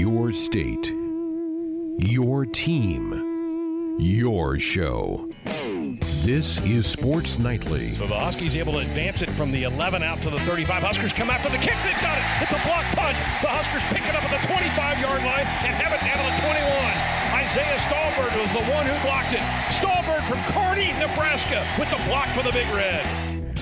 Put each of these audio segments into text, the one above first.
Your state, your team, your show. This is Sports Nightly. So the Huskies able to advance it from the 11 out to the 35. Huskers come after the kick. They've got it. It's a block punch. The Huskers pick it up at the 25-yard line and have it down to the 21. Isaiah Stalbird was the one who blocked it. Stalbird from Kearney, Nebraska, with the block for the Big Red.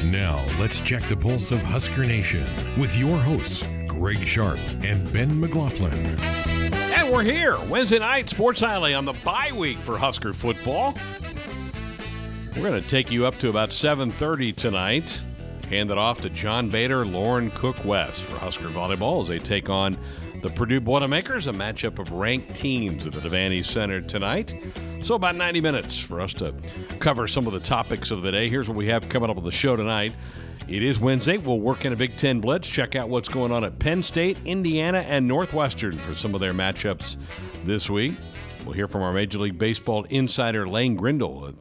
Now, let's check the pulse of Husker Nation with your hosts, Greg Sharp and Ben McLaughlin. And we're here, Wednesday night, Sports Nightly on the bye week for Husker football. We're going to take you up to about 7.30 tonight. Hand it off to John Baylor, Lauren Cook West for Husker Volleyball as they take on the Purdue Boilermakers, a matchup of ranked teams at the Devaney Center tonight. So, about 90 minutes for us to cover some of the topics of the day. Here's what we have coming up on the show tonight. It is Wednesday. We'll work in a Big Ten blitz. Check out what's going on at Penn State, Indiana, and Northwestern for some of their matchups this week. We'll hear from our Major League Baseball insider, Lane Grindle,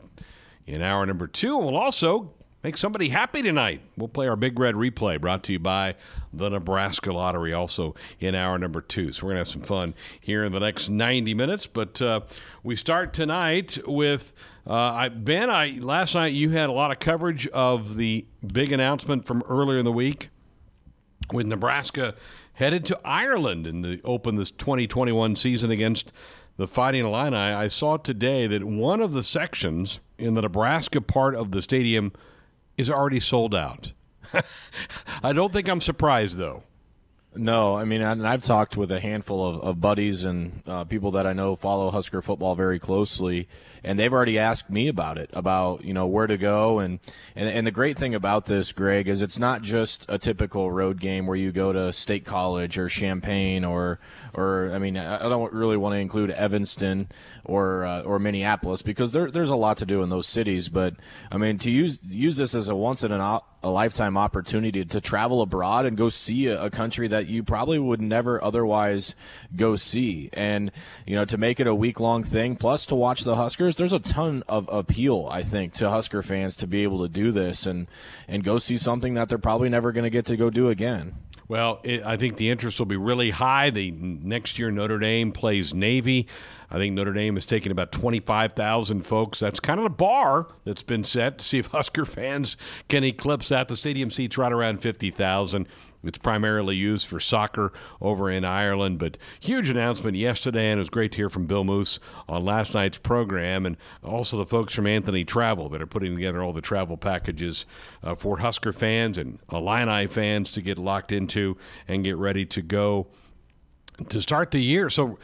in hour number two. We'll also make somebody happy tonight. We'll play our Big Red replay brought to you by the Nebraska Lottery also in hour number two. So we're going to have some fun here in the next 90 minutes. But uh, we start tonight with. Uh, I, ben, I last night you had a lot of coverage of the big announcement from earlier in the week with Nebraska headed to Ireland and to open this 2021 season against the Fighting Illini. I saw today that one of the sections in the Nebraska part of the stadium is already sold out. I don't think I'm surprised though. No, I mean, and I've talked with a handful of, of buddies and uh, people that I know follow Husker football very closely, and they've already asked me about it, about you know where to go, and, and and the great thing about this, Greg, is it's not just a typical road game where you go to State College or Champaign or or I mean, I don't really want to include Evanston or uh, or Minneapolis because there, there's a lot to do in those cities, but I mean to use use this as a once in a lifetime opportunity to travel abroad and go see a, a, country that you probably would never otherwise go see. And, you know, to make it a week long thing, plus to watch the Huskers, there's a ton of appeal, I think, to Husker fans to be able to do this and, and go see something that they're probably never going to get to go do again. Well, it, I think the interest will be really high. The next year Notre Dame plays Navy. I think Notre Dame has taken about 25,000 folks. That's kind of the bar that's been set to see if Husker fans can eclipse that. The stadium seats right around 50,000. It's primarily used for soccer over in Ireland, but huge announcement yesterday, and it was great to hear from Bill Moos on last night's program, and also the folks from Anthony Travel that are putting together all the travel packages uh, for Husker fans and Illini fans to get locked into and get ready to go to start the year. So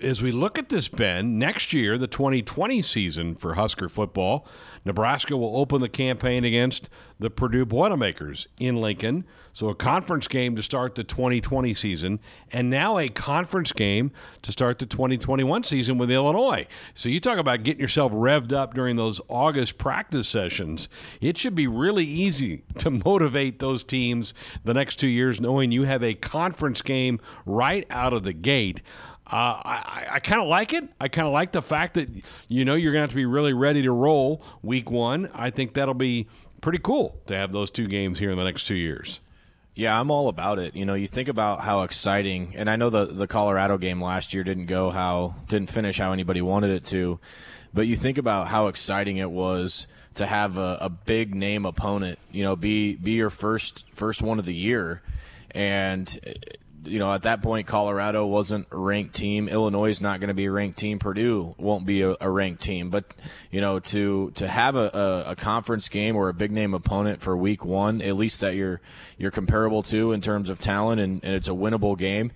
as we look at this, Ben, next year, the 2020 season for Husker football, Nebraska will open the campaign against the Purdue Boilermakers in Lincoln. So a conference game to start the 2020 season, and now a conference game to start the 2021 season with Illinois. So you talk about getting yourself revved up during those August practice sessions. It should be really easy to motivate those teams the next two years, knowing you have a conference game right out of the gate. Uh, I, I kind of like it. I kind of like the fact that you know you're going to have to be really ready to roll week one. I think that'll be pretty cool to have those two games here in the next two years. Yeah, I'm all about it. You know, you think about how exciting, and I know the the Colorado game last year didn't go how didn't finish how anybody wanted it to, but you think about how exciting it was to have a, a big name opponent. You know, be be your first first one of the year, and you know, at that point, Colorado wasn't a ranked team. Illinois is not going to be a ranked team. Purdue won't be a, a ranked team. But you know, to to have a, a, a, conference game or a big name opponent for week one, at least that you're you're comparable to in terms of talent, and, and it's a winnable game.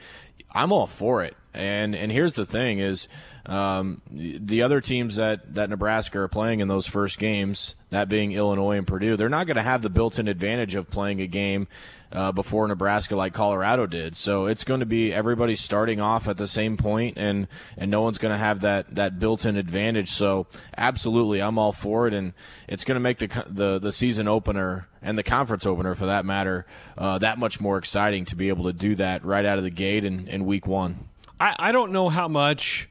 I'm all for it. And and here's the thing: is um, the other teams that that Nebraska are playing in those first games, that being Illinois and Purdue, they're not going to have the built-in advantage of playing a game uh, before Nebraska like Colorado did. So it's going to be everybody starting off at the same point, and and no one's going to have that that built-in advantage. So absolutely, I'm all for it, and it's going to make the the the season opener and the conference opener for that matter uh, that much more exciting to be able to do that right out of the gate in, in week one. I, I don't know how much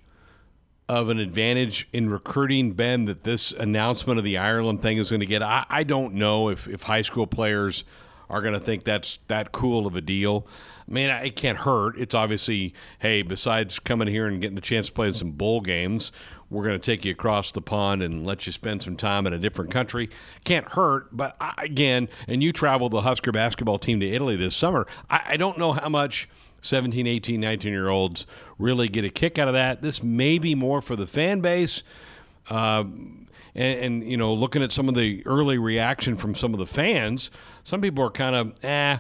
of an advantage in recruiting, Ben, that this announcement of the Ireland thing is going to get. I, I don't know if, if high school players are going to think that's that cool of a deal. I mean, it can't hurt. It's obviously, hey, besides coming here and getting the chance to play in some bowl games, we're going to take you across the pond and let you spend some time in a different country. Can't hurt, but I, again, and you traveled the Husker basketball team to Italy this summer. I, I don't know how much 17, 18, 19 year olds really get a kick out of that. This may be more for the fan base. Uh, and, and, you know, looking at some of the early reaction from some of the fans, some people are kind of, eh,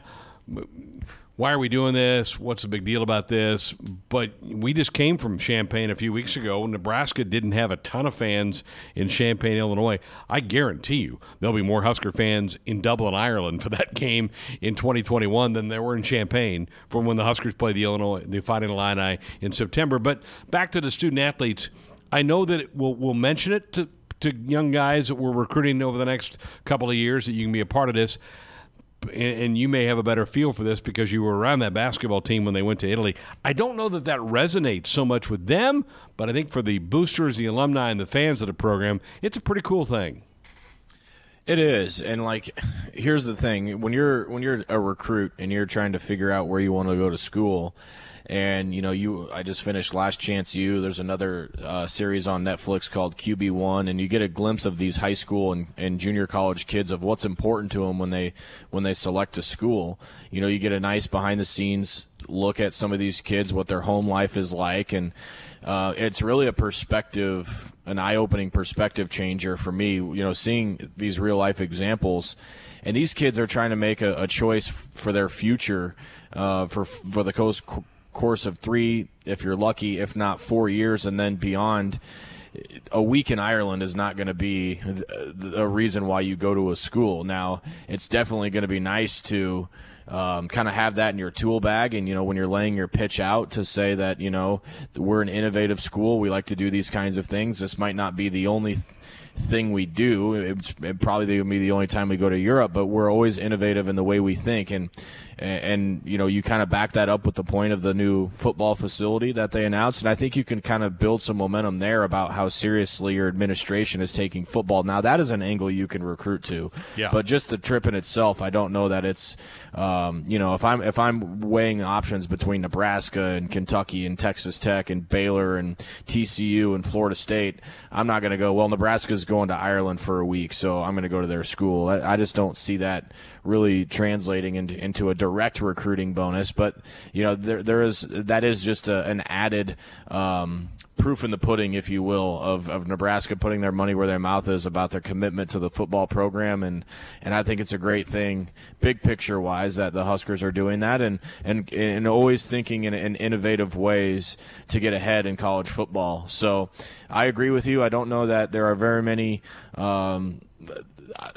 why are we doing this? What's the big deal about this? But we just came from Champaign a few weeks ago. Nebraska didn't have a ton of fans in Champaign, Illinois. I guarantee you there'll be more Husker fans in Dublin, Ireland for that game in 2021 than there were in Champaign from when the Huskers played the Illinois, the Fighting Illini in September. But back to the student athletes, I know that we'll, we'll mention it to, to young guys that we're recruiting over the next couple of years that you can be a part of this and you may have a better feel for this because you were around that basketball team when they went to Italy. I don't know that that resonates so much with them, but I think for the boosters, the alumni, and the fans of the program, it's a pretty cool thing. It is, and like, here's the thing: when you're when you're a recruit and you're trying to figure out where you want to go to school, and you know you i just finished last chance u there's another uh, series on netflix called qb1 and you get a glimpse of these high school and, and junior college kids of what's important to them when they when they select a school. You know you get a nice behind the scenes look at some of these kids what their home life is like and uh, it's really a perspective an eye-opening perspective changer for me. You know seeing these real life examples and these kids are trying to make a, a choice for their future uh, for for the coast course of three, if you're lucky, if not four years, and then beyond. A week in Ireland is not going to be a reason why you go to a school. Now, it's definitely going to be nice to um, kind of have that in your tool bag. And, you know, when you're laying your pitch out to say that, you know, we're an innovative school, we like to do these kinds of things. This might not be the only th- thing we do. It probably to be the only time we go to Europe, but we're always innovative in the way we think. And and, and you know you kind of back that up with the point of the new football facility that they announced, and I think you can kind of build some momentum there about how seriously your administration is taking football. Now that is an angle you can recruit to, yeah. but just the trip in itself, I don't know that it's um, you know if I'm if I'm weighing options between Nebraska and Kentucky and Texas Tech and Baylor and TCU and Florida State, I'm not going to go. Well, Nebraska's going to Ireland for a week, so I'm going to go to their school. I, I just don't see that really translating into, into a direct recruiting bonus. But you know, there there is that is just a, an added. Um, proof in the pudding, if you will, of, of Nebraska putting their money where their mouth is about their commitment to the football program, and and I think it's a great thing, big picture wise, that the Huskers are doing that, and and and always thinking in, in innovative ways to get ahead in college football. So I agree with you. I don't know that there are very many. Um,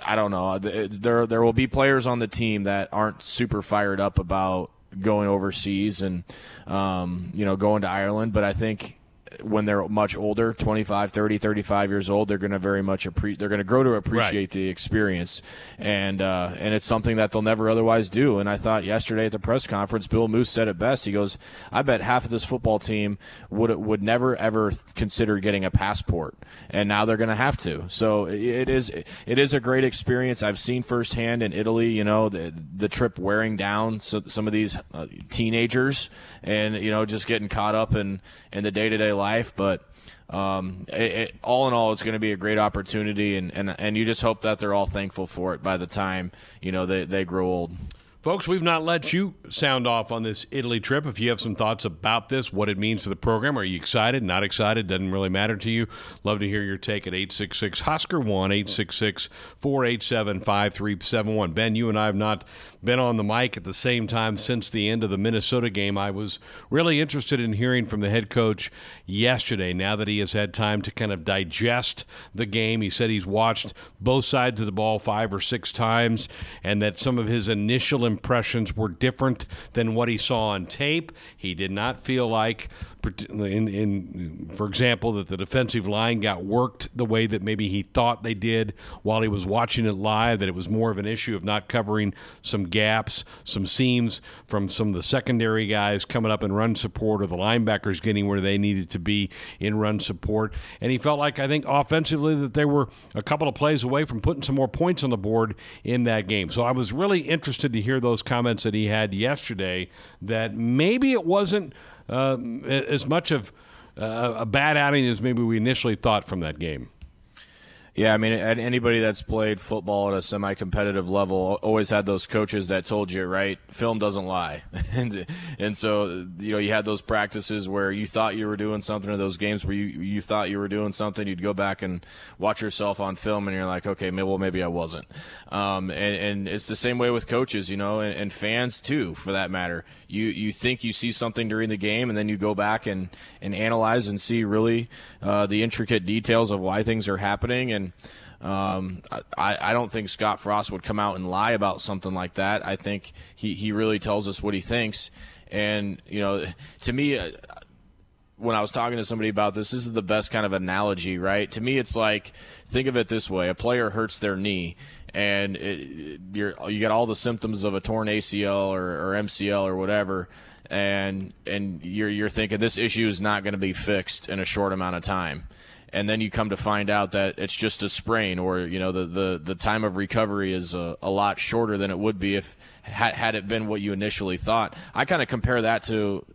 I don't know. There there will be players on the team that aren't super fired up about going overseas and um, you know going to Ireland, but I think when they're much older 25 30 35 years old they're going to very much appreciate they're going to grow to appreciate right. the experience. And uh, and it's something that they'll never otherwise do. And i thought yesterday at the press conference bill moos said it best. He goes i bet half of this football team would would never ever consider getting a passport. And now they're going to have to. So it is it is a great experience. I've seen firsthand in italy you know the the trip wearing down so, some of these uh, teenagers and you know just getting caught up in in the day-to-day life but um, it, it, all in all, it's going to be a great opportunity, and, and and you just hope that they're all thankful for it by the time you know they, they grow old. Folks, we've not let you sound off on this Italy trip. If you have some thoughts about this, what it means for the program, are you excited, not excited, doesn't really matter to you, love to hear your take at 866 Husker 1 866 487 5371. Ben, you and I have not been on the mic at the same time since the end of the Minnesota game. I was really interested in hearing from the head coach yesterday now that he has had time to kind of digest the game. He said he's watched both sides of the ball five or six times and that some of his initial impressions were different than what he saw on tape. He did not feel like in, in, for example, that the defensive line got worked the way that maybe he thought they did while he was watching it live, that it was more of an issue of not covering some gaps, some seams from some of the secondary guys coming up in run support or the linebackers getting where they needed to be in run support. And he felt like, I think, offensively, that they were a couple of plays away from putting some more points on the board in that game. So I was really interested to hear those comments that he had yesterday that maybe it wasn't uh, as much of uh, a bad outing as maybe we initially thought from that game. Yeah, I mean, anybody that's played football at a semi-competitive level always had those coaches that told you, right? Film doesn't lie, and and so you know you had those practices where you thought you were doing something, or those games where you you thought you were doing something. You'd go back and watch yourself on film, and you're like, okay, maybe, well, maybe I wasn't. Um, and and it's the same way with coaches, you know, and, and fans too, for that matter. You you think you see something during the game, and then you go back and and analyze and see really uh, the intricate details of why things are happening and and um, I, I don't think Scott Frost would come out and lie about something like that. I think he, he really tells us what he thinks. And, you know, to me, uh, when I was talking to somebody about this, this is the best kind of analogy, right? To me, it's like think of it this way: a player hurts their knee, and it, you're you got all the symptoms of a torn ACL or, or MCL or whatever, and and you're you're thinking this issue is not going to be fixed in a short amount of time and then you come to find out that it's just a sprain, or you know the the, the time of recovery is a, a lot shorter than it would be if had, had it been what you initially thought. I kind of compare that to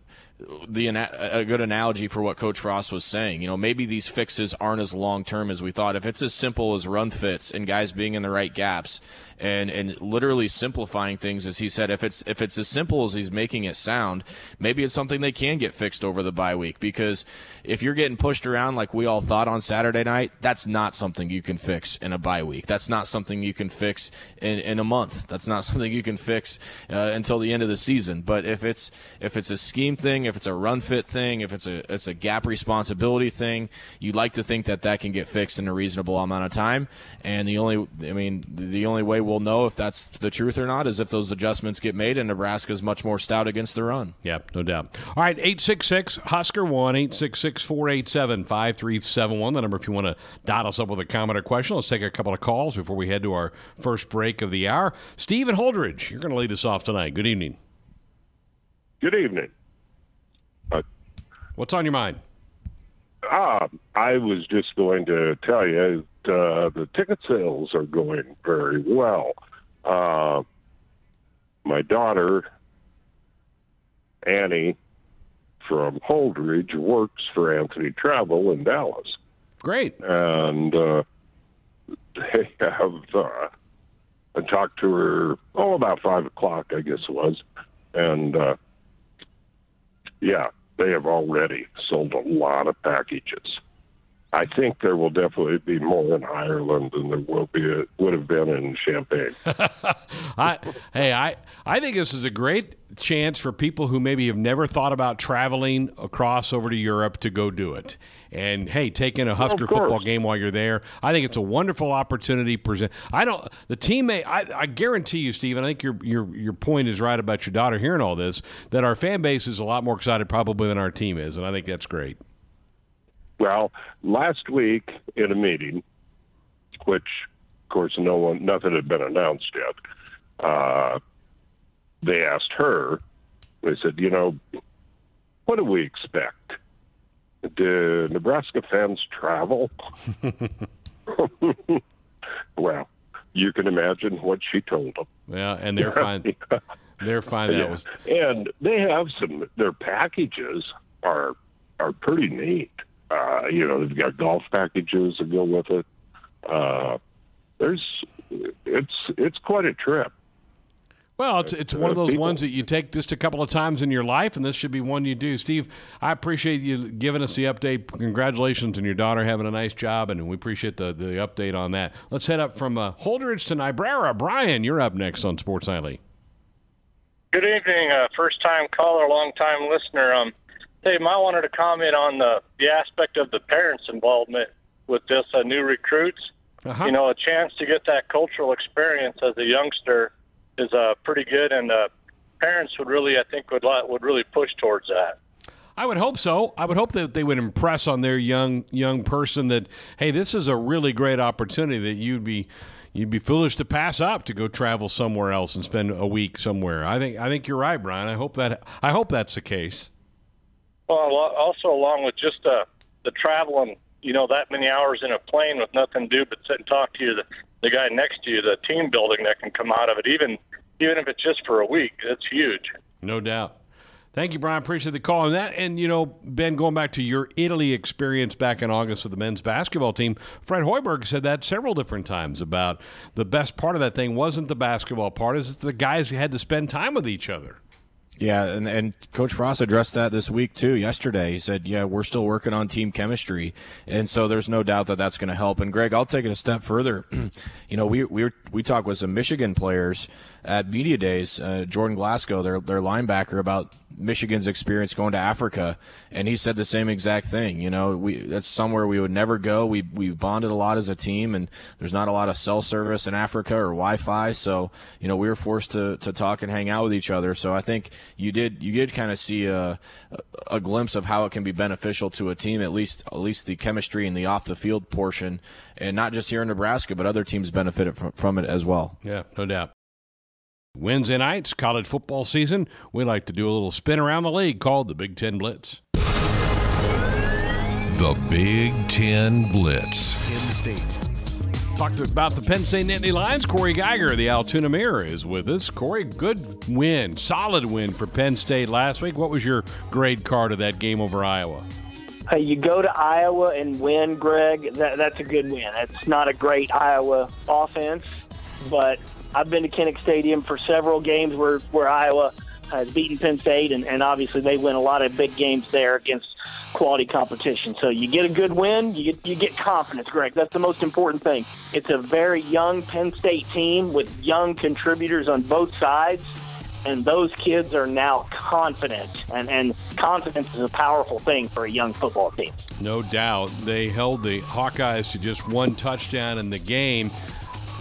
the a good analogy for what Coach Frost was saying. You know, maybe these fixes aren't as long term as we thought. If it's as simple as run fits and guys being in the right gaps, and and literally simplifying things, as he said, if it's if it's as simple as he's making it sound, maybe it's something they can get fixed over the bye week. Because if you're getting pushed around like we all thought on Saturday night, that's not something you can fix in a bye week. That's not something you can fix in, in a month. That's not something you can fix uh, until the end of the season. But if it's if it's a scheme thing, if it's a run fit thing, if it's a it's a gap responsibility thing, you'd like to think that that can get fixed in a reasonable amount of time. And the only I mean the only way we'll know if that's the truth or not is if those adjustments get made and Nebraska's much more stout against the run. Yeah, no doubt. All right, 866 Husker 1 866 487 5371. The number if you want to dot us up with a comment or question. Let's take a couple of calls before we head to our first break of the hour. Stephen Holdrege, you're going to lead us off tonight. Good evening. Good evening. Uh, What's on your mind? I was just going to tell you uh, the ticket sales are going very well. Uh, my daughter, Annie, from Holdrege, works for Anthony Travel in Dallas. Great. And uh, they have, uh, I talked to her, oh, about 5 o'clock, I guess it was. And uh, yeah, they have already sold a lot of packages. I think there will definitely be more in Ireland than there will be would have been in Champaign. I, hey, I I think this is a great chance for people who maybe have never thought about traveling across over to Europe to go do it. And hey, take in a Husker football game while you're there, I think it's a wonderful opportunity. Present. I don't. The teammate. I, I guarantee you, Stephen. I think your your your point is right about your daughter hearing all this. That our fan base is a lot more excited probably than our team is, and I think that's great. Well, last week in a meeting, which of course no one, nothing had been announced yet, uh, they asked her. They said, you know, what do we expect? Do Nebraska fans travel? well, you can imagine what she told them. Yeah, and they're fine. they're fine. That yeah. was, and they have some. Their packages are are pretty neat. Uh, you know, they've got golf packages that go with it. Uh, there's, it's it's quite a trip. Well, it's it's one of those ones that you take just a couple of times in your life, and this should be one you do. Steve, I appreciate you giving us the update. Congratulations on your daughter having a nice job, and we appreciate the, the update on that. Let's head up from uh, Holdrege to Niobrara. Brian, you're up next on Sports Nightly. Good evening, uh, first time caller, long time listener. Um, Dave, I wanted to comment on the, the aspect of the parents' involvement with this uh, new recruits. Uh-huh. You know, a chance to get that cultural experience as a youngster is uh, pretty good, and uh, parents would really, I think, would would really push towards that. I would hope so. I would hope that they would impress on their young young person that hey, this is a really great opportunity that you'd be you'd be foolish to pass up to go travel somewhere else and spend a week somewhere. I think I think you're right, Brian. I hope that I hope that's the case. Well, also along with just uh, the traveling, you know, that many hours in a plane with nothing to do but sit and talk to you, the, the guy next to you, the team building that can come out of it, even even if it's just for a week, it's huge. No doubt. Thank you, Brian. Appreciate the call. And that, and you know, Ben, going back to your Italy experience back in August with the men's basketball team, Fred Hoiberg said that several different times about the best part of that thing wasn't the basketball part, is that the guys had to spend time with each other. Yeah, and, and Coach Frost addressed that this week too. Yesterday, he said, "Yeah, we're still working on team chemistry, and so there's no doubt that that's going to help." And Greg, I'll take it a step further. you know, we we we talked with some Michigan players at media days. Uh, Jordan Glasgow, their their linebacker, about Michigan's experience going to Africa, and he said the same exact thing. You know, we that's somewhere we would never go. We we bonded a lot as a team, and there's not a lot of cell service in Africa or Wi-Fi, so you know we were forced to, to talk and hang out with each other. So I think you did you did kind of see a, a glimpse of how it can be beneficial to a team, at least at least the chemistry and the off the field portion, and not just here in Nebraska, but other teams benefited from, from it as well. Yeah, no doubt. Wednesday nights, college football season, we like to do a little spin around the league called the Big Ten Blitz. The Big Ten Blitz. Penn State. Talked about the Penn State Nittany Lions. Cory Giger, the Altoona Mirror, is with us. Cory, good win, solid win for Penn State last week. What was your grade card of that game over Iowa? Hey, you go to Iowa and win, Greg. That, that's a good win. It's not a great Iowa offense, but I've been to Kinnick Stadium for several games where, where Iowa has beaten Penn State, and, and obviously they win a lot of big games there against quality competition. So you get a good win, you get you get confidence, Greg. That's the most important thing. It's a very young Penn State team with young contributors on both sides, and those kids are now confident, and and confidence is a powerful thing for a young football team. No doubt, they held the Hawkeyes to just one touchdown in the game.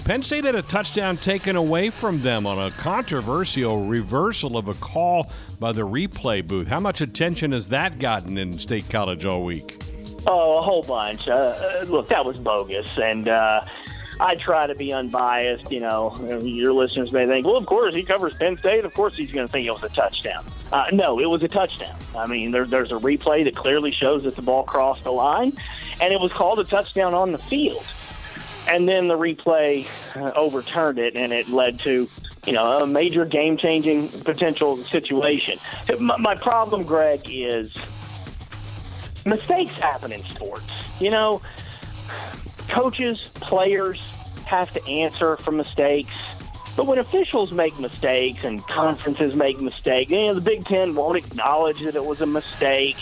Penn State had a touchdown taken away from them on a controversial reversal of a call by the replay booth. How much attention has that gotten in State College all week? Oh, a whole bunch. Uh, uh look, that was bogus, and uh, I try to be unbiased. You know, your listeners may think, well, of course he covers Penn State. Of course he's going to think it was a touchdown. Uh, no, it was a touchdown. I mean, there, there's a replay that clearly shows that the ball crossed the line, and it was called a touchdown on the field and then the replay uh, overturned it, and it led to you know a major game-changing potential situation. My, my problem, Greg, is mistakes happen in sports. You know, coaches, players have to answer for mistakes. But when officials make mistakes and conferences make mistakes, you know, the Big Ten won't acknowledge that it was a mistake.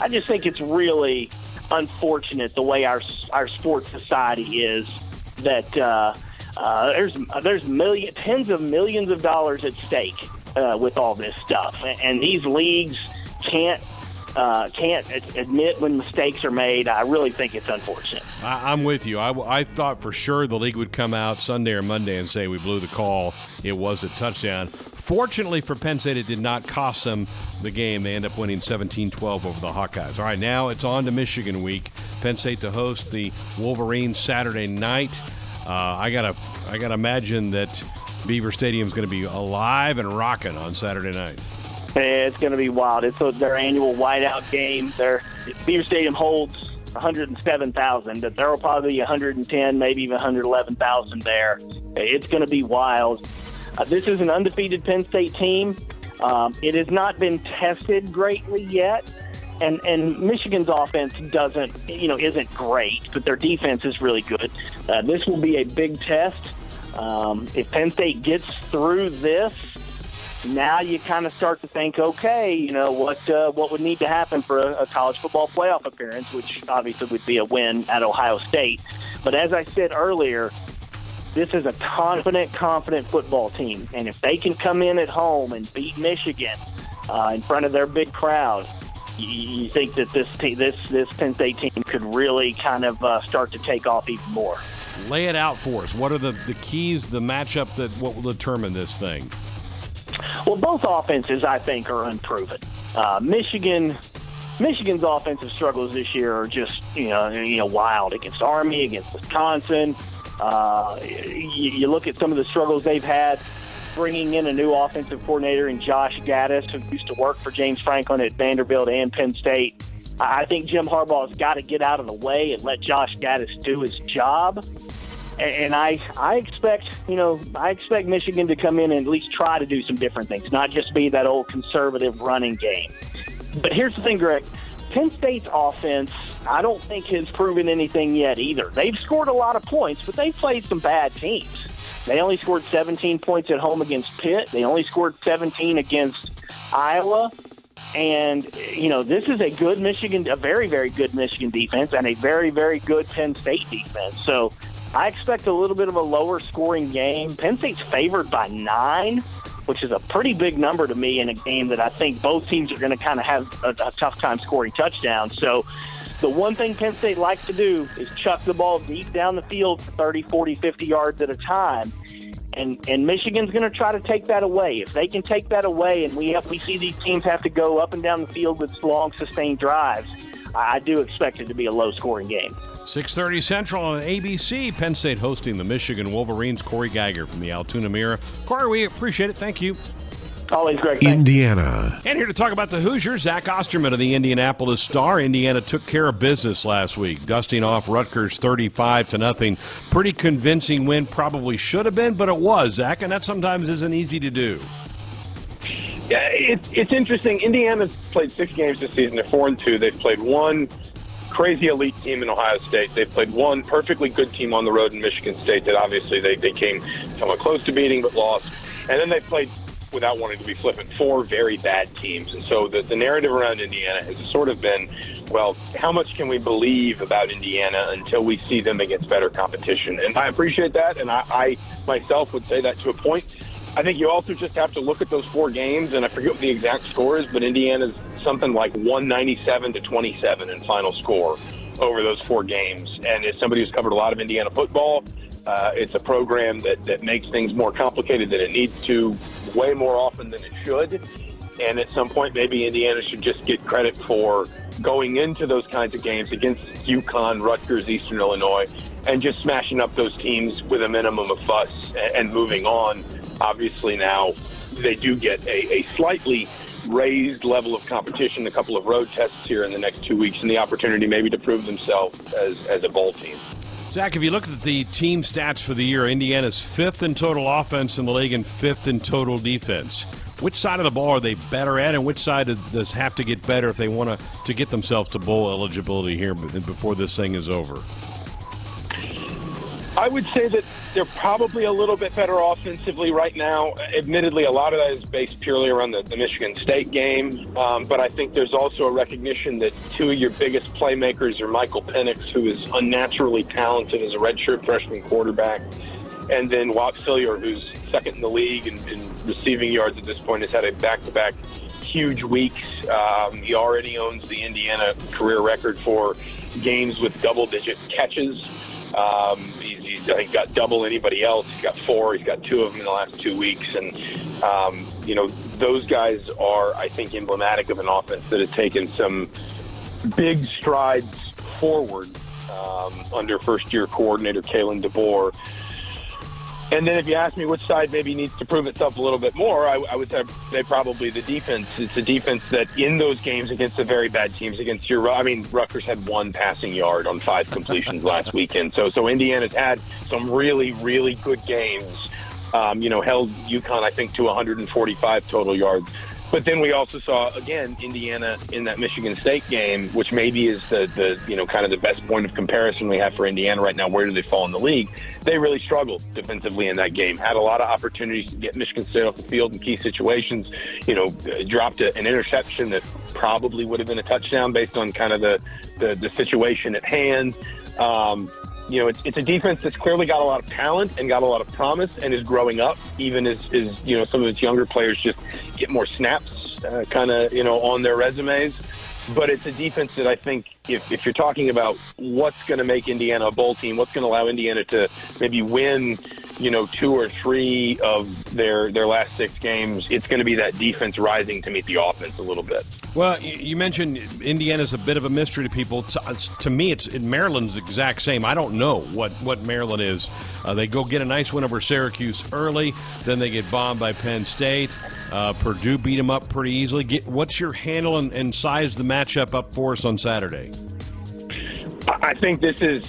I just think it's really unfortunate the way our our sports society is that uh, uh, there's there's million tens of millions of dollars at stake uh, with all this stuff, and these leagues can't uh, can't admit when mistakes are made. I really think it's unfortunate. I, am with you. I, I, thought for sure the league would come out Sunday or Monday and say we blew the call. It was a touchdown. Fortunately for Penn State, it did not cost them the game. They end up winning 17 12 over the Hawkeyes. All right, now it's on to Michigan week. Penn State to host the Wolverines Saturday night. Uh, I gotta, I gotta imagine that Beaver Stadium is going to be alive and rocking on Saturday night. It's going to be wild. It's their annual whiteout game. Their Beaver Stadium holds 107,000, but there will probably be 110, maybe even 111,000 there. It's going to be wild. Uh, this is an undefeated Penn State team. Um, it has not been tested greatly yet, and and Michigan's offense doesn't, you know, isn't great, but their defense is really good. Uh, this will be a big test. Um, if Penn State gets through this, now you kind of start to think, okay, you know what uh, what would need to happen for a, a college football playoff appearance, which obviously would be a win at Ohio State. But as I said earlier, this is a confident, confident football team, and if they can come in at home and beat Michigan uh, in front of their big crowd, you, you think that this team, this this Penn State team could really kind of uh, start to take off even more. Lay it out for us. What are the, the keys, the matchup that what will determine this thing? Well, both offenses I think are unproven. Uh, Michigan Michigan's offensive struggles this year are just you know you know wild against Army, against Wisconsin. Uh, you, you look at some of the struggles they've had bringing in a new offensive coordinator in Josh Gattis, who used to work for James Franklin at Vanderbilt and Penn State. I think Jim Harbaugh's got to get out of the way and let Josh Gattis do his job. And I, I expect, you know, I expect Michigan to come in and at least try to do some different things, not just be that old conservative running game. But here's the thing, Greg. Penn State's offense, I don't think has proven anything yet either. They've scored a lot of points, but they've played some bad teams. They only scored 17 points at home against Pitt. They only scored 17 against Iowa. And, you know, this is a good Michigan, a very, very good Michigan defense and a very, very good Penn State defense. So I expect a little bit of a lower scoring game. Penn State's favored by nine, which is a pretty big number to me in a game that I think both teams are going to kind of have a, a tough time scoring touchdowns. So the one thing Penn State likes to do is chuck the ball deep down the field 30, 40, 50 yards at a time and and Michigan's going to try to take that away. If they can take that away, and we have, we see these teams have to go up and down the field with long sustained drives, I do expect it to be a low scoring game. 6:30 Central on ABC. Penn State hosting the Michigan Wolverines. Cory Giger from the Altoona Mirror. Cory, we appreciate it. Thank you. Always great. Indiana. And here to talk about the Hoosiers, Zach Osterman of the Indianapolis Star. Indiana took care of business last week, dusting off Rutgers 35 to nothing. Pretty convincing win, probably should have been, but it was, Zach, and that sometimes isn't easy to do. Yeah, it's it's interesting. Indiana's played six games this season. They're four and two. They've played one crazy elite team in Ohio State. They've played one perfectly good team on the road in Michigan State that obviously they, they came somewhat close to beating but lost. And then they played without wanting to be flippant, four very bad teams. And so the, the narrative around Indiana has sort of been, well, how much can we believe about Indiana until we see them against better competition? And I appreciate that, and I, I myself would say that to a point. I think you also just have to look at those four games, and I forget what the exact score is, but Indiana's something like 197 to 27 in final score over those four games. And as somebody who's covered a lot of Indiana football, uh, it's a program that, that makes things more complicated than it needs to way more often than it should. And at some point, maybe Indiana should just get credit for going into those kinds of games against UConn, Rutgers, Eastern Illinois, and just smashing up those teams with a minimum of fuss and moving on. Obviously, now they do get a, a slightly raised level of competition, a couple of road tests here in the next two weeks, and the opportunity maybe to prove themselves as, as a bowl team. Zach, if you look at the team stats for the year, Indiana's fifth in total offense in the league and fifth in total defense. Which side of the ball are they better at, and which side does have to get better if they want to, to get themselves to bowl eligibility here before this thing is over? I would say that they're probably a little bit better offensively right now. Admittedly, a lot of that is based purely around the, the Michigan State game. Um, but I think there's also a recognition that two of your biggest playmakers are Michael Penix, who is unnaturally talented as a redshirt freshman quarterback, and then Whop Philyor, who's second in the league in, in receiving yards at this point, has had a back-to-back huge weeks. Um, he already owns the Indiana career record for games with double-digit catches. Um, he's, he's, think, got double anybody else. He's got four. He's got two of them in the last two weeks. And, um, you know, those guys are, I think, emblematic of an offense that has taken some big strides forward um, under first year coordinator Kalen DeBoer. And then if you ask me which side maybe needs to prove itself a little bit more, I, I would say probably the defense. It's a defense that in those games against the very bad teams, against your, I mean, Rutgers had one passing yard on five completions last weekend. So, so Indiana's had some really, really good games. Um, you know, held UConn, I think, to 145 total yards. But then we also saw again Indiana in that Michigan State game, which maybe is the, the you know kind of the best point of comparison we have for Indiana right now. Where do they fall in the league? They really struggled defensively in that game. Had a lot of opportunities to get Michigan State off the field in key situations. You know, dropped a, an interception that probably would have been a touchdown based on kind of the the, the situation at hand. Um, you know, it's, it's a defense that's clearly got a lot of talent and got a lot of promise and is growing up, even as, as you know, some of its younger players just get more snaps uh, kind of, you know, on their resumes. But it's a defense that I think if, if you're talking about what's going to make Indiana a bowl team, what's going to allow Indiana to maybe win you know, two or three of their their last six games, it's going to be that defense rising to meet the offense a little bit. Well, you mentioned Indiana's a bit of a mystery to people. To me, it's Maryland's exact same. I don't know what, what Maryland is. Uh, they go get a nice win over Syracuse early, then they get bombed by Penn State. Uh, Purdue beat them up pretty easily. Get, what's your handle and, and size the matchup up for us on Saturday? I think this is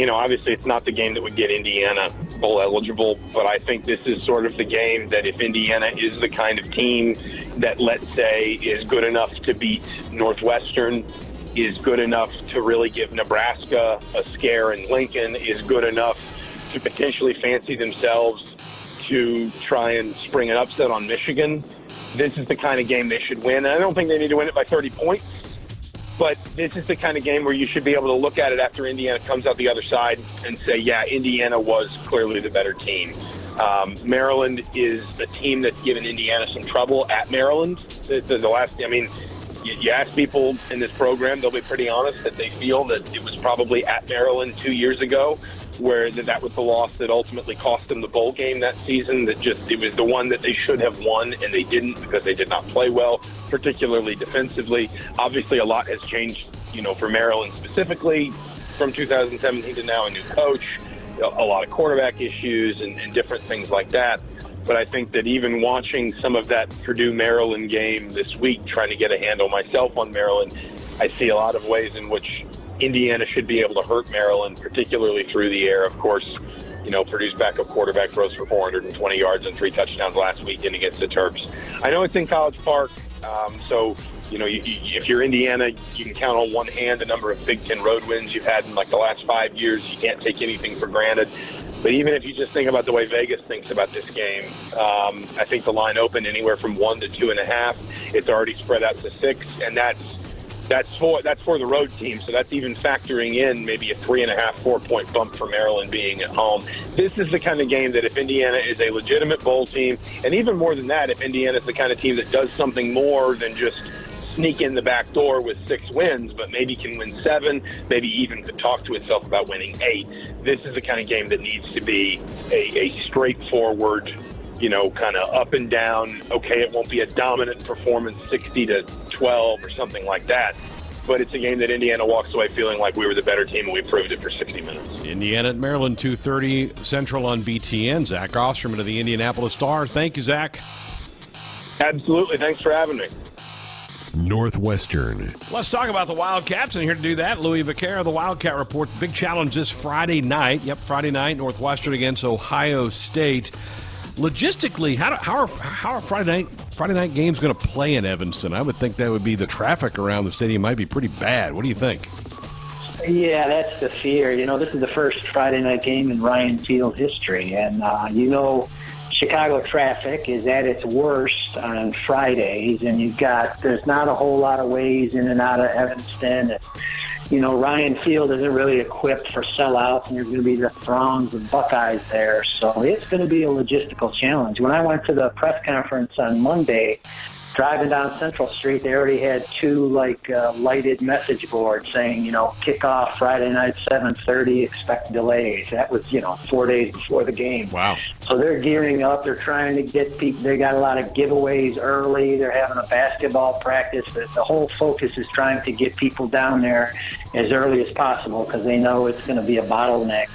you know, obviously it's not the game that would get Indiana bowl eligible, but I think this is sort of the game that if Indiana is the kind of team that, let's say, is good enough to beat Northwestern, is good enough to really give Nebraska a scare in Lincoln, is good enough to potentially fancy themselves to try and spring an upset on Michigan. This is the kind of game they should win. And I don't think they need to win it by 30 points. But this is the kind of game where you should be able to look at it after Indiana comes out the other side and say, yeah, Indiana was clearly the better team. Um, Maryland is a team that's given Indiana some trouble at Maryland. The, the, the last, I mean, you, you ask people in this program, they'll be pretty honest that they feel that it was probably at Maryland two years ago where that was the loss that ultimately cost them the bowl game that season. That just it was the one that they should have won and they didn't because they did not play well, particularly defensively. Obviously, a lot has changed, you know, for Maryland specifically from 2017 to now. A new coach, a lot of quarterback issues, and, and different things like that. But I think that even watching some of that Purdue Maryland game this week, trying to get a handle myself on Maryland, I see a lot of ways in which Indiana should be able to hurt Maryland, particularly through the air. Of course, you know, Purdue's backup quarterback throws for 420 yards and three touchdowns last weekend against the Terps. I know it's in College Park, um, so you know, you, you, if you're Indiana, you can count on one hand the number of Big Ten road wins you've had in like the last five years. You can't take anything for granted. But even if you just think about the way Vegas thinks about this game, um, I think the line opened anywhere from one to two and a half. It's already spread out to six, and that's that's for that's for the road team. So that's even factoring in maybe a three and a half, four point bump for Maryland being at home. This is the kind of game that if Indiana is a legitimate bowl team, and even more than that, if Indiana is the kind of team that does something more than just sneak in the back door with six wins, but maybe can win seven, maybe even could talk to itself about winning eight. This is the kind of game that needs to be a, a straightforward you know, kind of up and down. Okay, it won't be a dominant performance, 60 to 12 or something like that. But it's a game that Indiana walks away feeling like we were the better team, and we proved it for 60 minutes. Indiana at Maryland, 2:30 Central on BTN. Zach Osterman of the Indianapolis Stars. Thank you, Zach. Absolutely. Thanks for having me. Northwestern. Let's talk about the Wildcats, and here to do that, Louis Vaccher, the Wildcat Report. Big challenge this Friday night. Yep, Friday night, Northwestern against Ohio State logistically, how, how, are, how are Friday night Friday night games going to play in Evanston? I would think that would be the traffic around the stadium might be pretty bad. What do you think? Yeah, that's the fear. You know, this is the first Friday night game in Ryan Field history, and uh, you know, Chicago traffic is at its worst on Fridays, and you've got there's not a whole lot of ways in and out of Evanston. You know, Ryan Field isn't really equipped for sellouts, and there's going to be the throngs of Buckeyes there. So it's going to be a logistical challenge. When I went to the press conference on Monday, driving down Central Street, they already had two like uh, lighted message boards saying, you know, kickoff Friday night 7:30, expect delays. That was, you know, four days before the game. Wow. So they're gearing up. They're trying to get people. They got a lot of giveaways early. They're having a basketball practice. The, the whole focus is trying to get people down there as early as possible because they know it's going to be a bottleneck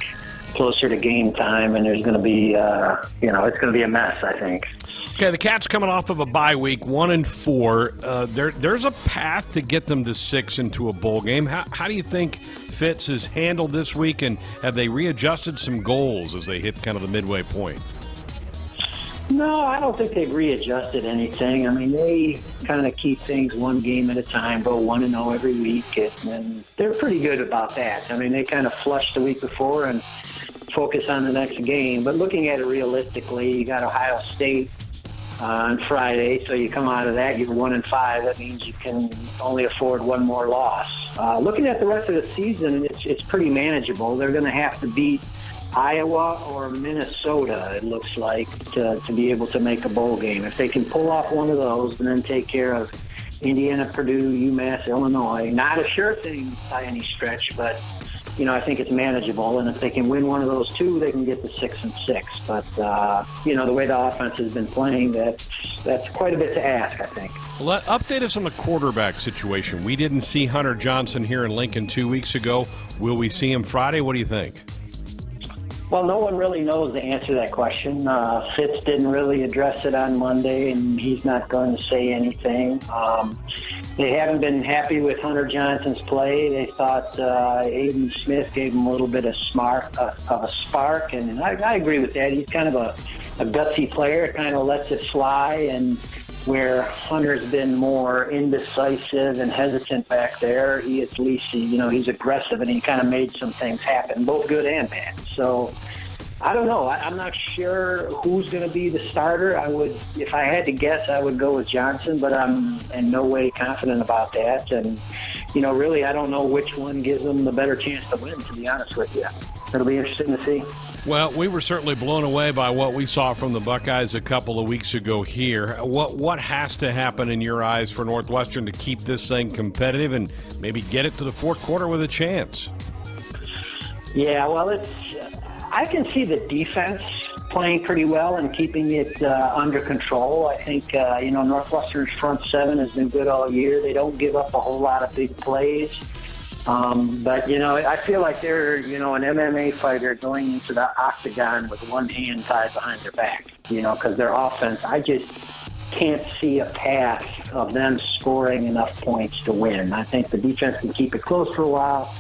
closer to game time, and there's going to be, uh, you know, it's going to be a mess. I think. Okay, the Cats coming off of a bye week, one and four. Uh, there, there's a path to get them to six into a bowl game. How, how do you think Fitz has handled this week, and have they readjusted some goals as they hit kind of the midway point? No, I don't think they've readjusted anything. I mean, they kind of keep things one game at a time, go one and zero oh every week, and they're pretty good about that. I mean, they kind of flushed the week before and focus on the next game. But looking at it realistically, you got Ohio State uh, on Friday. So you come out of that, you're one and five. That means you can only afford one more loss. Uh, looking at the rest of the season, it's, it's pretty manageable. They're going to have to beat Iowa or Minnesota, it looks like, to, to be able to make a bowl game. If they can pull off one of those and then take care of Indiana, Purdue, UMass, Illinois, not a sure thing by any stretch, but you know, I think it's manageable. And if they can win one of those two, they can get to six and six. But uh, you know, the way the offense has been playing, that's that's quite a bit to ask. I think. Let, update us on the quarterback situation. We didn't see Hunter Johnson here in Lincoln two weeks ago. Will we see him Friday? What do you think? Well, no one really knows the answer to that question. Uh, Fitz didn't really address it on Monday, and he's not going to say anything. Um, they haven't been happy with Hunter Johnson's play. They thought uh, Aidan Smith gave him a little bit of smart uh, of a spark, and I, I agree with that. He's kind of a, a gutsy player, kind of lets it fly, and where Hunter's been more indecisive and hesitant back there, he at least you know he's aggressive and he kind of made some things happen, both good and bad. So I don't know. I, I'm not sure who's going to be the starter. I would, if I had to guess, I would go with Johnson, but I'm in no way confident about that. And you know, really, I don't know which one gives them the better chance to win. To be honest with you, it'll be interesting to see. Well, we were certainly blown away by what we saw from the Buckeyes a couple of weeks ago here. What what has to happen in your eyes for Northwestern to keep this thing competitive and maybe get it to the fourth quarter with a chance? Yeah, well, it's I can see the defense playing pretty well and keeping it uh, under control. I think uh, you know Northwestern's front seven has been good all year. They don't give up a whole lot of big plays. Um, but you know, I feel like they're you know an MMA fighter going into the octagon with one hand tied behind their back. You know, because their offense, I just can't see a path of them scoring enough points to win. I think the defense can keep it close for a while.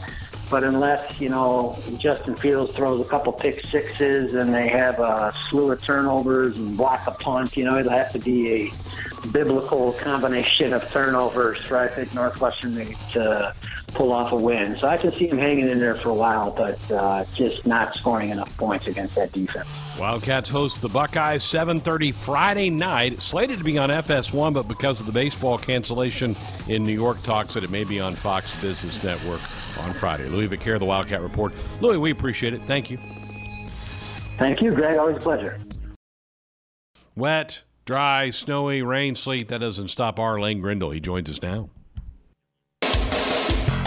But unless, you know, Justin Fields throws a couple pick sixes and they have a slew of turnovers and block a punt, you know, it'll have to be a biblical combination of turnovers for, I think, Northwestern to pull off a win. So I can see him hanging in there for a while, but uh, just not scoring enough points against that defense. Wildcats host the Buckeyes 7:30 Friday night. Slated to be on FS1, but because of the baseball cancellation in New York, talks that it may be on Fox Business Network on Friday. Louis Vaccher, the Wildcat Report. Louis, we appreciate it. Thank you. Thank you, Greg. Always a pleasure. Wet, dry, snowy, rain, sleet. That doesn't stop our Lane Grindle. He joins us now.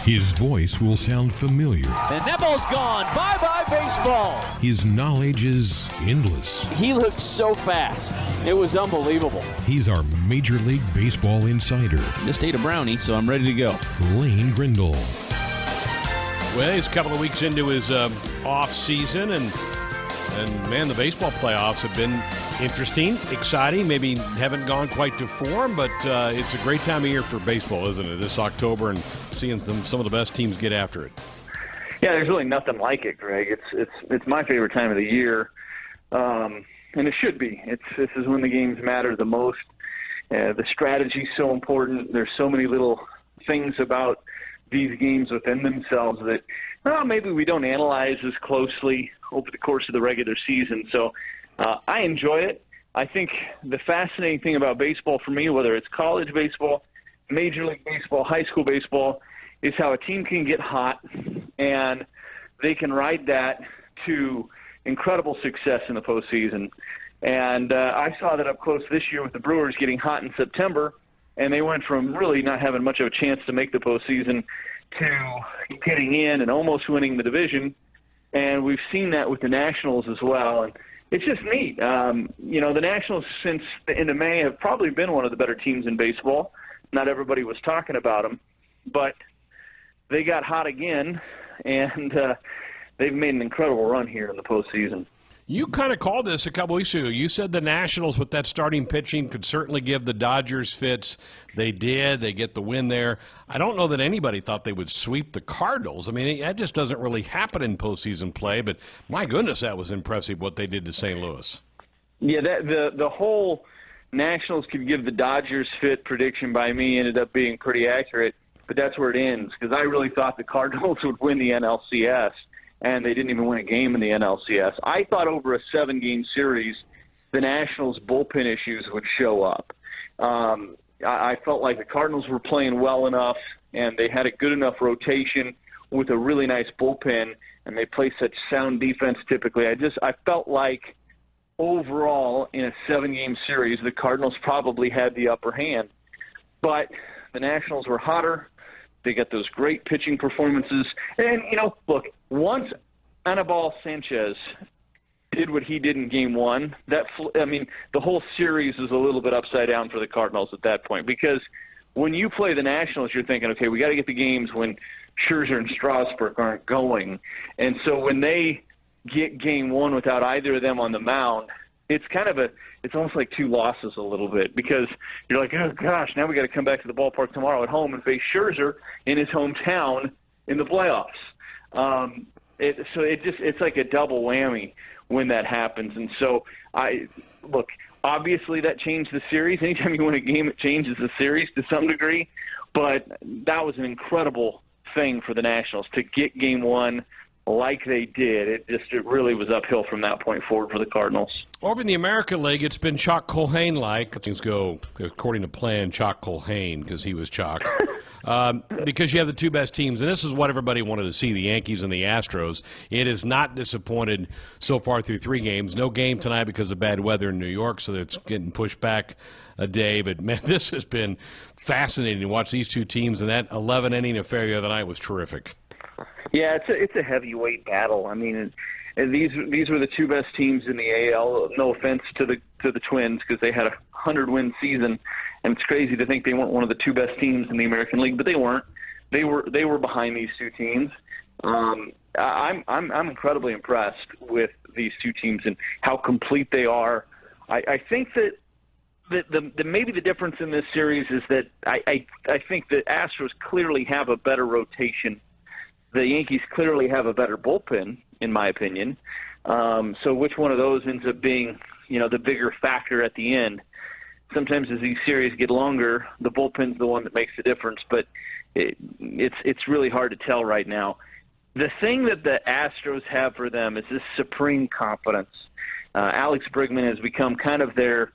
His voice will sound familiar. And that ball's gone. Bye bye, baseball. His knowledge is endless. He looked so fast. It was unbelievable. He's our Major League Baseball insider. Just ate a brownie, so I'm ready to go. Lane Grindle. Well, he's a couple of weeks into his um, off season, and and man, the baseball playoffs have been interesting, exciting. Maybe haven't gone quite to form, but uh, it's a great time of year for baseball, isn't it? This October and seeing them, some of the best teams get after it. Yeah, there's really nothing like it, Greg. It's it's it's my favorite time of the year, um, and it should be. It's this is when the games matter the most. Uh, the strategy's so important. There's so many little things about these games within themselves that well, maybe we don't analyze as closely over the course of the regular season. So uh, I enjoy it. I think the fascinating thing about baseball for me, whether it's college baseball, Major League Baseball, high school baseball, is how a team can get hot and they can ride that to incredible success in the postseason. And uh, I saw that up close this year with the Brewers getting hot in September and they went from really not having much of a chance to make the postseason to getting in and almost winning the division. And we've seen that with the Nationals as well. And it's just neat. Um, you know, the Nationals since the end of May have probably been one of the better teams in baseball. Not everybody was talking about them, but they got hot again, and uh, they've made an incredible run here in the postseason. You kind of called this a couple weeks ago. You said the Nationals with that starting pitching could certainly give the Dodgers fits. They did. They get the win there. I don't know that anybody thought they would sweep the Cardinals. I mean, that just doesn't really happen in postseason play. But my goodness, that was impressive what they did to St. Louis. Yeah, that, the the whole Nationals could give the Dodgers fit prediction by me ended up being pretty accurate. But that's where it ends because I really thought the Cardinals would win the NLCS and they didn't even win a game in the NLCS. I thought over a seven game series, the Nationals' bullpen issues would show up. Um, I, I felt like the Cardinals were playing well enough, and they had a good enough rotation with a really nice bullpen, and they play such sound defense typically. I just I felt like overall in a seven game series, the Cardinals probably had the upper hand. But the Nationals were hotter. They got those great pitching performances, and you know, look, once Anibal Sanchez did what he did in Game One, that I mean, the whole series is a little bit upside down for the Cardinals at that point because when you play the Nationals, you're thinking, okay, we got to get the games when Scherzer and Strasburg aren't going, and so when they get Game One without either of them on the mound, it's kind of a it's almost like two losses a little bit because you're like, oh gosh, now we got to come back to the ballpark tomorrow at home and face Scherzer in his hometown in the playoffs. Um, it, so it just it's like a double whammy when that happens. And so I look, obviously that changed the series. Anytime you win a game, it changes the series to some degree. But that was an incredible thing for the Nationals to get Game One like they did, it just it really was uphill from that point forward for the Cardinals. Over in the American League, it's been Chalk Culhane like. Things go according to plan, Chalk Culhane, because he was Chalk. um, because you have the two best teams, and this is what everybody wanted to see the Yankees and the Astros. It is not disappointed so far through three games. No game tonight because of bad weather in New York, so it's getting pushed back a day. But man, this has been fascinating to watch these two teams, and that 11 inning affair the other night was terrific. Yeah, it's a it's a heavyweight battle. I mean, and these these were the two best teams in the AL. No offense to the to the Twins because they had a hundred win season, and it's crazy to think they weren't one of the two best teams in the American League, but they weren't. They were they were behind these two teams. Um, I'm I'm I'm incredibly impressed with these two teams and how complete they are. I, I think that the, the, the maybe the difference in this series is that I, I I think the Astros clearly have a better rotation the Yankees clearly have a better bullpen, in my opinion. Um, so which one of those ends up being, you know, the bigger factor at the end? Sometimes as these series get longer, the bullpen's the one that makes the difference, but it, it's it's really hard to tell right now. The thing that the Astros have for them is this supreme confidence. Uh, Alex Bregman has become kind of their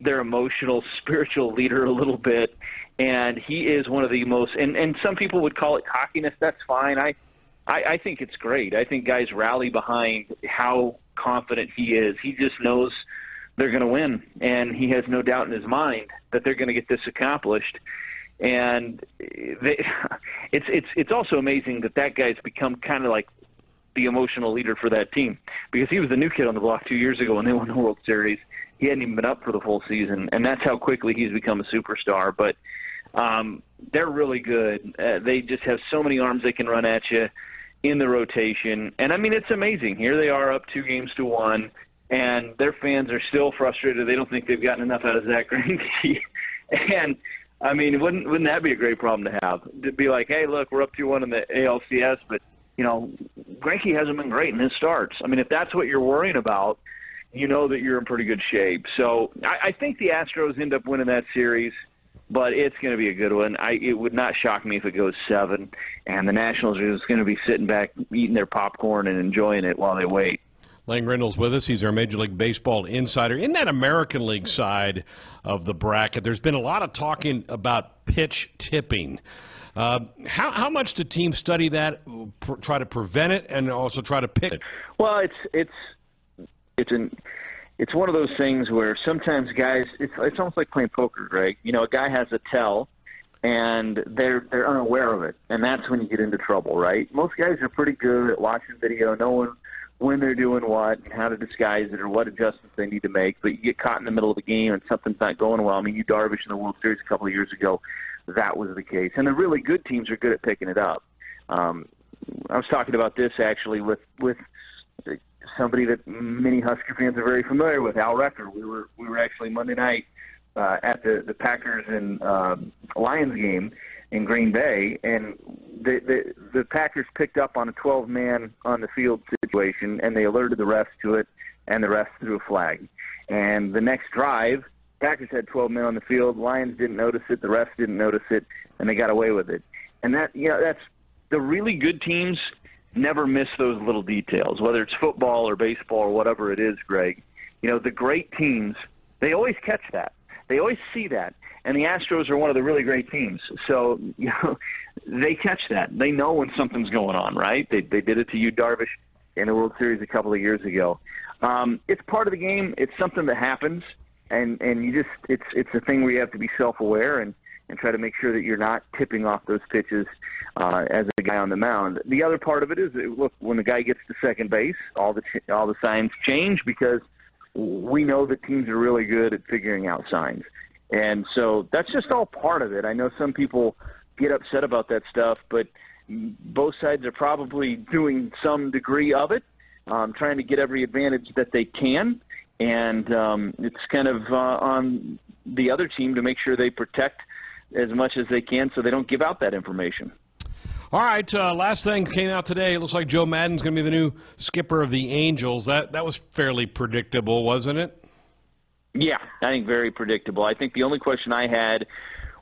their emotional, spiritual leader a little bit, and he is one of the most and and some people would call it cockiness. That's fine. I i, I think it's great. I think guys rally behind how confident he is. He just knows they're going to win. And he has no doubt in his mind that they're going to get this accomplished. And they, it's it's it's also amazing that that guy's become kind of like the emotional leader for that team. Because he was the new kid on the block two years ago when they won the World Series. He hadn't even been up for the full season, and that's how quickly he's become a superstar. But um, they're really good. Uh, they just have so many arms they can run at you in the rotation. And I mean, it's amazing. Here they are up two games to one, and their fans are still frustrated. They don't think they've gotten enough out of Zack Greinke. and I mean, wouldn't wouldn't that be a great problem to have? To be like, hey, look, we're up two one in the ALCS, but you know, Greinke hasn't been great in his starts. I mean, if that's what you're worrying about, you know that you're in pretty good shape. So I, I think the Astros end up winning that series but it's going to be a good one. I it would not shock me if it goes seven, and the Nationals are just going to be sitting back eating their popcorn and enjoying it while they wait. Lane Grindle's with us. He's our Major League Baseball insider. In that American League side of the bracket, there's been a lot of talking about pitch tipping. Uh, how, how much do teams study that, pr- try to prevent it, and also try to pick it? Well, it's it's it's an it's one of those things where sometimes guys it's it's almost like playing poker, Greg. You know, a guy has a tell and they're they're unaware of it, and that's when you get into trouble, right? Most guys are pretty good at watching video, knowing when they're doing what and how to disguise it or what adjustments they need to make. But you get caught in the middle of the game and something's not going well. I mean, Yu Darvish in the World Series a couple of years ago, that was the case. And the really good teams are good at picking it up. Um, I was talking about this actually with with somebody that many Husker fans are very familiar with, Al Recker. We were we were actually Monday night uh, at the the Packers and um, Lions game in Green Bay, and the, the the Packers picked up on a 12 man on the field situation, and they alerted the refs to it, and the refs threw a flag. And the next drive, Packers had 12 men on the field. Lions didn't notice it. The refs didn't notice it, and they got away with it. And that you know that's the really good teams never miss those little details, whether it's football or baseball or whatever it is, Greg. You know, the great teams, they always catch that. They always see that. And the Astros are one of the really great teams. So, you know, they catch that. They know when something's going on, right? They they did it to Yu Darvish in the World Series a couple of years ago. Um, it's part of the game. It's something that happens and and you just it's it's a thing where you have to be self aware and and try to make sure that you're not tipping off those pitches uh, as a guy on the mound. The other part of it is, look, when the guy gets to second base, all the all the signs change because we know that teams are really good at figuring out signs, and so that's just all part of it. I know some people get upset about that stuff, but both sides are probably doing some degree of it, um, trying to get every advantage that they can, and um, it's kind of uh, on the other team to make sure they protect as much as they can so they don't give out that information. All right, uh, last thing came out today. It looks like Joe Maddon's going to be the new skipper of the Angels. That that was fairly predictable, wasn't it? Yeah, I think very predictable. I think the only question I had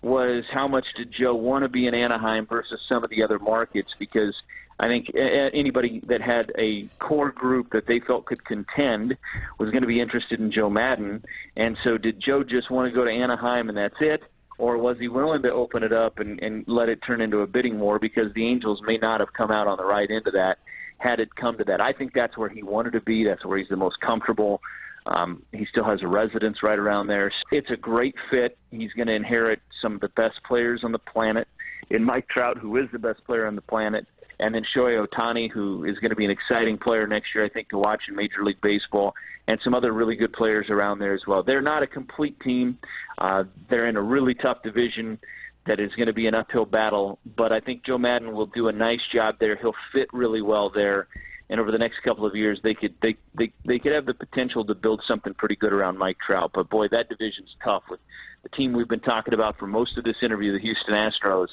was how much did Joe want to be in Anaheim versus some of the other markets because I think anybody that had a core group that they felt could contend was going to be interested in Joe Madden. And so, did Joe just want to go to Anaheim and that's it? Or was he willing to open it up and, and let it turn into a bidding war because the Angels may not have come out on the right end of that had it come to that? I think that's where he wanted to be. That's where he's the most comfortable. Um, he still has a residence right around there. It's a great fit. He's going to inherit some of the best players on the planet in Mike Trout, who is the best player on the planet, and then Shohei Ohtani, who is going to be an exciting player next year, I think, to watch in Major League Baseball, and some other really good players around there as well. They're not a complete team. Uh, they're in a really tough division that is going to be an uphill battle, but I think Joe Maddon will do a nice job there. He'll fit really well there and over the next couple of years they could they they they could have the potential to build something pretty good around Mike Trout. But boy, that division's tough with the team we've been talking about for most of this interview, the Houston Astros,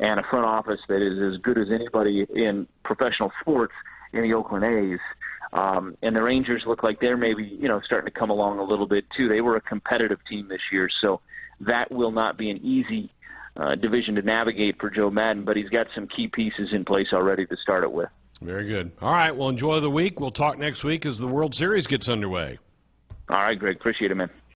and a front office that is as good as anybody in professional sports in the Oakland A's. Um, and the Rangers look like they're maybe you know starting to come along a little bit too. They were a competitive team this year, so that will not be an easy uh, division to navigate for Joe Maddon. But he's got some key pieces in place already to start it with. Very good. All right. Well, enjoy the week. We'll talk next week as the World Series gets underway. All right, Greg. Appreciate it, man.